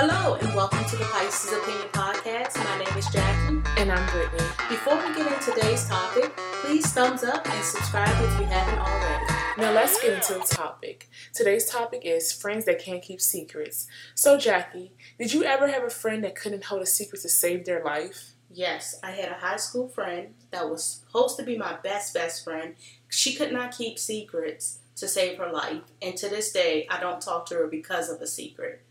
Hello and welcome to the Pisces Opinion Podcast. My name is Jackie. And I'm Brittany. Before we get into today's topic, please thumbs up and subscribe if you haven't already. Now let's get into the topic. Today's topic is friends that can't keep secrets. So Jackie, did you ever have a friend that couldn't hold a secret to save their life? Yes, I had a high school friend that was supposed to be my best best friend. She could not keep secrets to save her life, and to this day, I don't talk to her because of a secret.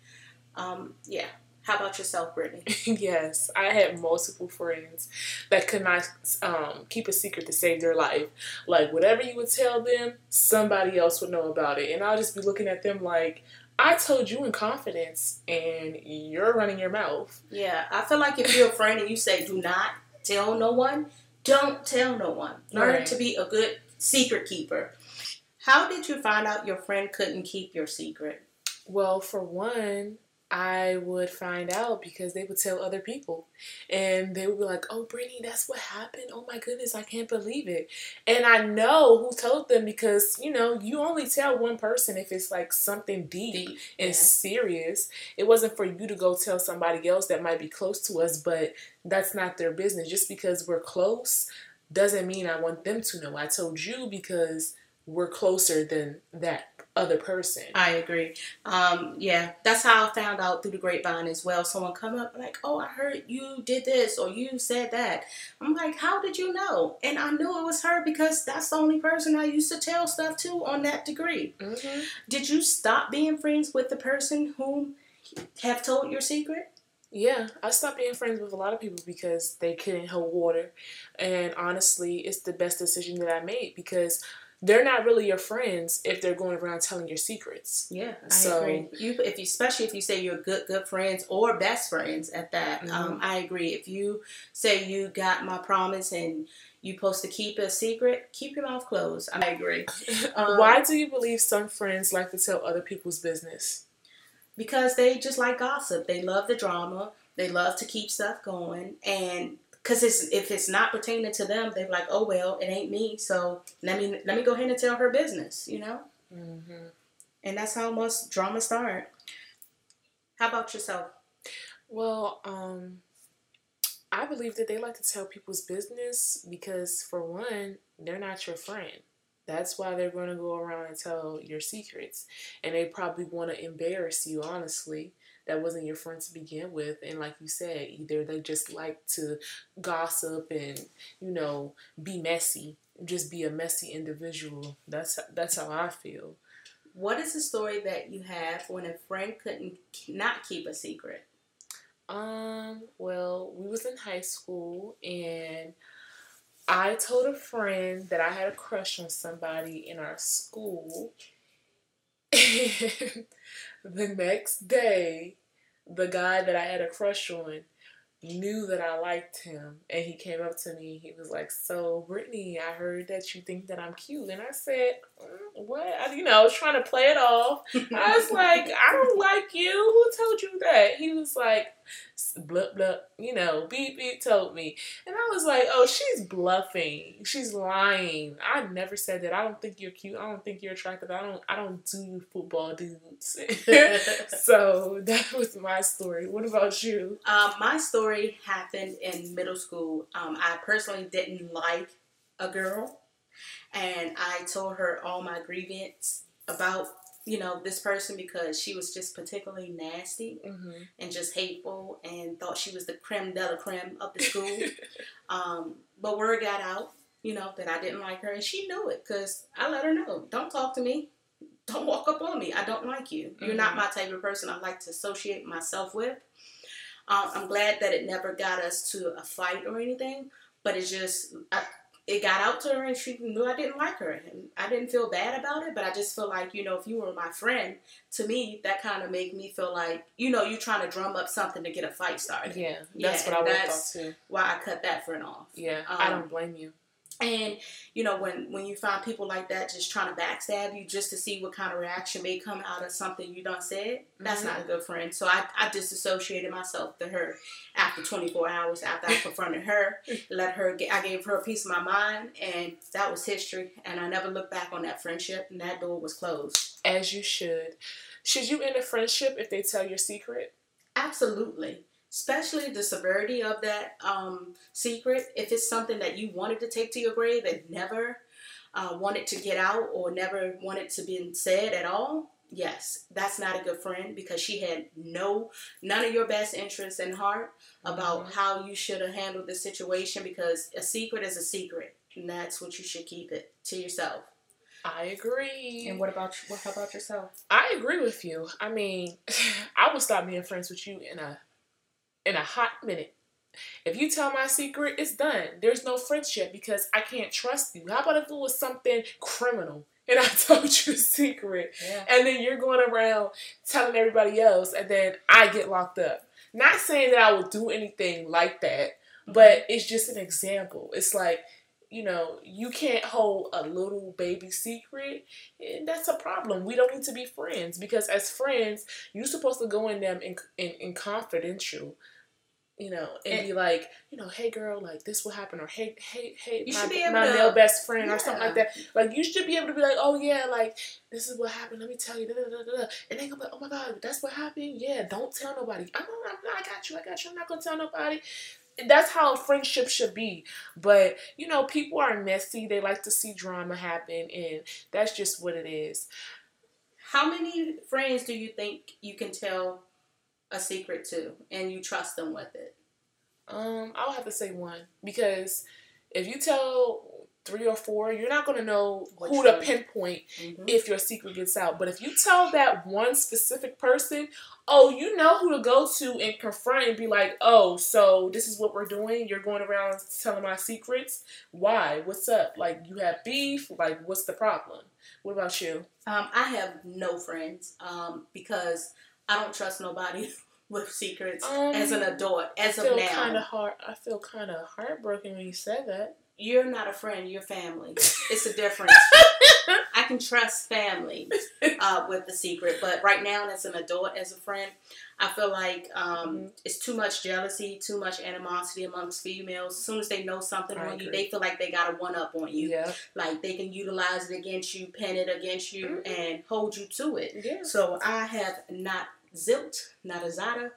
Um, yeah. How about yourself, Brittany? yes, I had multiple friends that could not um, keep a secret to save their life. Like whatever you would tell them, somebody else would know about it, and I'll just be looking at them like, I told you in confidence, and you're running your mouth. Yeah, I feel like if you're a friend and you say, "Do not tell no one," don't tell no one. Learn Right. to be a good secret keeper. How did you find out your friend couldn't keep your secret? Well, for one, I would find out because they would tell other people. And they would be like, oh, Brittany, that's what happened. Oh my goodness, I can't believe it. And I know who told them because, you know, you only tell one person if it's like something deep, Deep, and yeah. serious. It wasn't for you to go tell somebody else that might be close to us, but that's not their business. Just because we're close doesn't mean I want them to know. I told you because we're closer than that other person. I agree. Um, yeah, that's how I found out through the grapevine as well. Someone come up like, "Oh, I heard you did this or you said that." I'm like, "How did you know?" And I knew it was her because that's the only person I used to tell stuff to on that degree. hmm Did you stop being friends with the person whom have told your secret? Yeah, I stopped being friends with a lot of people because they couldn't hold water. And honestly, it's the best decision that I made because they're not really your friends if they're going around telling your secrets. Yeah, I So- agree. You, if you, especially if you say you're good, good friends or best friends at that, um, I agree. If you say you got my promise and you supposed to keep a secret, keep your mouth closed. I agree. Um, Why do you believe some friends like to tell other people's business? Because they just like gossip. They love the drama. They love to keep stuff going, and because it's if it's not pertaining to them, they're like, oh well, it ain't me. So let me let me go ahead and tell her business. You know. hmm And that's how most drama start. How about yourself? Well, um, I believe that they like to tell people's business because, for one, they're not your friend. That's why they're going to go around and tell your secrets. And they probably want to embarrass you, honestly. That wasn't your friend to begin with. And like you said, either they just like to gossip and, you know, be messy. Just be a messy individual. That's that's how I feel. What is the story that you have when a friend couldn't not keep a secret? Um, well, we was in high school and I told a friend that I had a crush on somebody in our school. And the next day, the guy that I had a crush on knew that I liked him and he came up to me. He was like, So, Brittany, I heard that you think that I'm cute. And I said, "Mm, What? I, you know, I was trying to play it off. I was like, I don't like you. Who told you that? He was like, blup blup, you know, beep beep told me. And I was like, oh, she's bluffing. She's lying. I never said that. I don't think you're cute. I don't think you're attractive. I don't I don't do football dudes. so that was my story. What about you? Um, my story happened in middle school. Um, I personally didn't like a girl, and I told her all my grievance about you know this person because she was just particularly nasty Mm-hmm. and just hateful and thought she was the creme de la creme of the school. um, but word got out, you know, that I didn't like her, and she knew it because I let her know. Don't talk to me. Don't walk up on me. I don't like you. You're not my type of person I like to associate myself with. Um, I'm glad that it never got us to a fight or anything, but it's just I, it got out to her, and she knew I didn't like her, and I didn't feel bad about it. But I just feel like you know, if you were my friend, to me that kind of made me feel like you know you're trying to drum up something to get a fight started. Yeah, that's Yeah, what I would have thought too. Why I cut that friend off. Yeah, I um, don't blame you. And you know, when when you find people like that just trying to backstab you just to see what kind of reaction may come out of something you done said, that's Mhm. not a good friend. So I, I disassociated myself to her after 24 hours after I confronted her, let her get, I gave her a piece of my mind, and that was history. And I never looked back on that friendship, and that door was closed. As you should. Should you end a friendship if they tell your secret? Absolutely. Especially the severity of that um, secret. If it's something that you wanted to take to your grave and never uh, wanted to get out or never wanted to be said at all, yes, that's not a good friend because she had no none of your best interests in heart about Mhm. how you should have handled the situation because a secret is a secret and that's what you should keep it to yourself. I agree. And what about what about yourself? I agree with you. I mean, I would stop being friends with you in a in a hot minute. If you tell my secret, it's done. There's no friendship because I can't trust you. How about if it was something criminal and I told you a secret Yeah. and then you're going around telling everybody else and then I get locked up? Not saying that I would do anything like that, mm-hmm. but it's just an example. It's like, you know, you can't hold a little baby secret, and that's a problem. We don't need to be friends because as friends, you're supposed to go in them in in, in confidential, you know, and, And- be like, you know, hey girl, like this will happen, or hey, hey, hey, You my, should be able my to- male best friend, or something like that. Like you should be able to be like, oh yeah, like this is what happened. Let me tell you, da, da, da, da, da. and they gonna be, like, oh my god, that's what happened. Yeah, don't tell nobody. I'm, I'm, I got you, I got you. I'm not gonna tell nobody that's how friendship should be. But you know, people are messy. They like to see drama happen, and that's just what it is. How many friends do you think you can tell a secret to and you trust them with it? Um, I'll have to say one because if you tell three or four, you're not gonna know Which who to one? pinpoint Mhm. if your secret gets out. But if you tell that one specific person, oh, you know who to go to and confront and be like, oh, so this is what we're doing. You're going around telling my secrets. Why? What's up? Like you have beef? Like what's the problem? What about you? Um, I have no friends um, because I don't trust nobody with secrets Um, as an adult. As I of feel now, kind of heart. I feel kind of heartbroken when you said that. you're not a friend. You're family. It's a difference. I can trust family uh, with the secret, but right now, as an adult, as a friend, I feel like um, Mhm. it's too much jealousy, too much animosity amongst females. As soon as they know something I on you, they feel like they got a one up on you. Yeah. Like they can utilize it against you, pin it against you, Mhm. and hold you to it. Yeah. So I have not zilt, not a zada,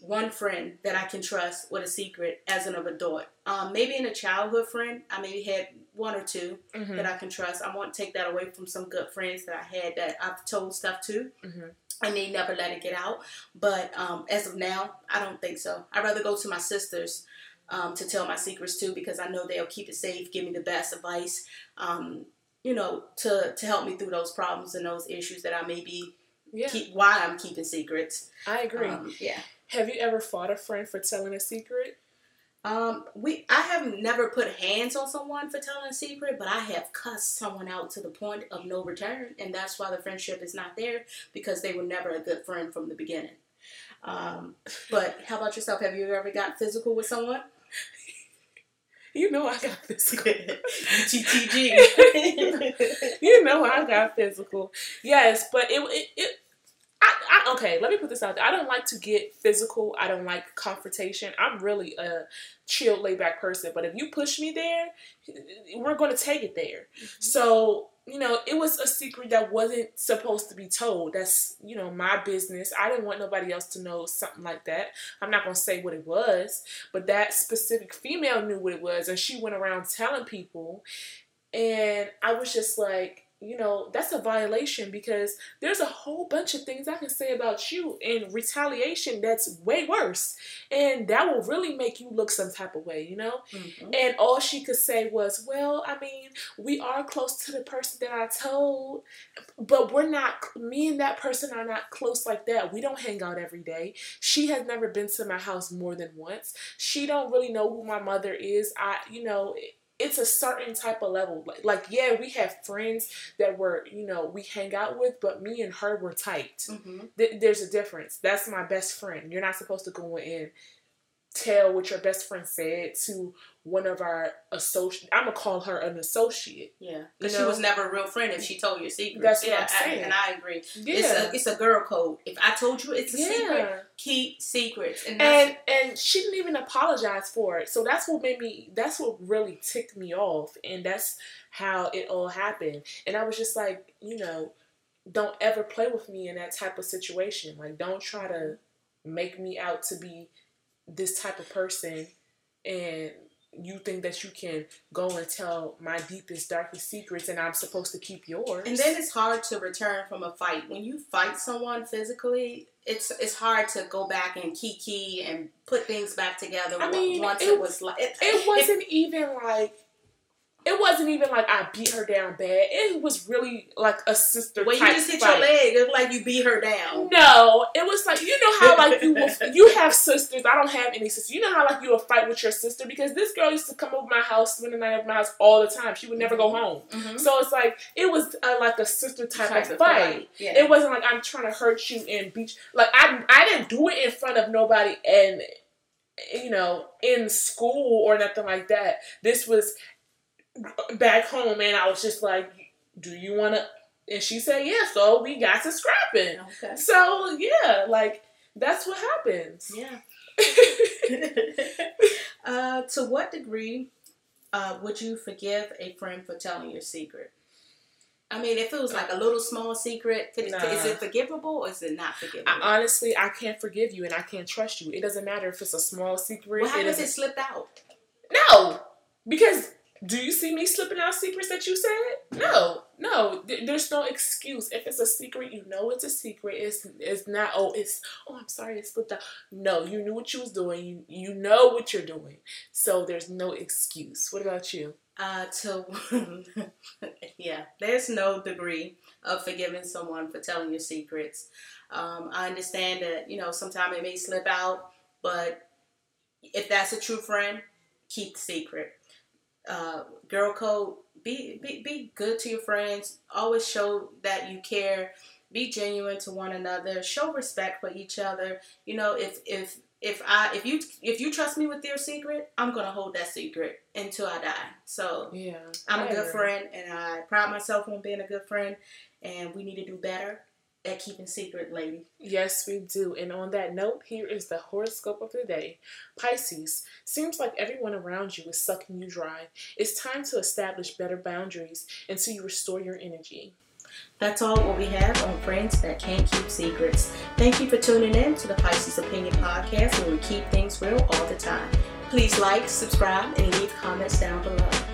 one friend that I can trust with a secret as an adult. Um, maybe in a childhood friend, I maybe had one or two Mhm. that I can trust. I won't take that away from some good friends that I had that I've told stuff to. Mhm. And they never let it get out. But um, as of now, I don't think so. I'd rather go to my sisters um, to tell my secrets to because I know they'll keep it safe, give me the best advice, um, you know, to, to help me through those problems and those issues that I may be Yeah. keep why I'm keeping secrets. I agree. Um, yeah. Have you ever fought a friend for telling a secret? Um, we I have never put hands on someone for telling a secret, but I have cussed someone out to the point of no return, and that's why the friendship is not there because they were never a good friend from the beginning. Um, but how about yourself? Have you ever got physical with someone? You know I got physical. UTTG. you know I got physical. Yes, but it it, it I, I okay, let me put this out there. I don't like to get physical. I don't like confrontation. I'm really a chill, laid back person. But if you push me there, we're gonna take it there. Mm-hmm. So, you know, it was a secret that wasn't supposed to be told. That's, you know, my business. I didn't want nobody else to know something like that. I'm not going to say what it was, but that specific female knew what it was and she went around telling people. And I was just like, you know, that's a violation because there's a whole bunch of things I can say about you in retaliation that's way worse. And that will really make you look some type of way, you know? Mhm. And all she could say was, Well, I mean, we are close to the person that I told, but we're not, me and that person are not close like that. We don't hang out every day. She has never been to my house more than once. She don't really know who my mother is. I, you know, it's a certain type of level. Like, like, yeah, we have friends that we're, you know, we hang out with, but me and her were tight. Mhm. Th- there's a difference. That's my best friend. You're not supposed to go in tell what your best friend said to one of our associate. I'm gonna call her an associate. Yeah, because she was never a real friend if she told your secret. That's what yeah, I'm saying. I, and I agree. It's Yeah, a it's a girl code. If I told you it's a secret, keep secrets. And, And and she didn't even apologize for it. So that's what made me. That's what really ticked me off, and that's how it all happened. And I was just like, you know, don't ever play with me in that type of situation. Like, don't try to make me out to be this type of person and you think that you can go and tell my deepest, darkest secrets and I'm supposed to keep yours. And then it's hard to return from a fight. When you fight someone physically, it's it's hard to go back and kiki and put things back together. I mean, once it- it, was like it, it wasn't even like it wasn't even like I beat her down bad. It was really like a sister when you just hit fight. your leg, it's like you beat her down. No, it was like you know how like you will, you have sisters. I don't have any sisters. You know how like you will fight with your sister because this girl used to come over my house, spend the night at my house all the time. She would never go home. Mhm. So it's like it was uh, like a sister type, Type of of fight. fight, yeah. It wasn't like I'm trying to hurt you and beat. You. Like I I didn't do it in front of nobody and you know in school or nothing like that. This was back home and I was just like, do you want to? And she said, yeah. So we got to scrapping. Okay. So yeah, like that's what happens. Yeah. uh, to what degree uh, would you forgive a friend for telling your secret? I mean, if it was like a little small secret, could it- Nah. is it forgivable or is it not forgivable? I, honestly, I can't forgive you and I can't trust you. It doesn't matter if it's a small secret. what it happens if it slipped out? No, because do you see me slipping out secrets that you said? No, no. Th- there's no excuse. If it's a secret, you know it's a secret. It's it's not. Oh, it's oh, I'm sorry, it slipped out. No, you knew what you was doing. You you know what you're doing. So there's no excuse. What about you? Uh, to yeah, there's no degree of forgiving someone for telling your secrets. Um, I understand that you know sometimes it may slip out, but if that's a true friend, keep the secret. Uh, girl code, be, be be good to your friends. Always show that you care. Be genuine to one another. Show respect for each other. You know, if if if I if you if you trust me with your secret, I'm gonna hold that secret until I die. So Yeah, I'm a I good agree. friend, and I pride myself on being a good friend. And we need to do better at keeping secret, lady. Yes, we do. And on that note, here is the horoscope of the day. Pisces, seems like everyone around you is sucking you dry. It's time to establish better boundaries until you restore your energy. That's all what we have on Friends That Can't Keep Secrets. Thank you for tuning in to the Pisces Opinion Podcast, where we keep things real all the time. Please like, subscribe, and leave comments down below.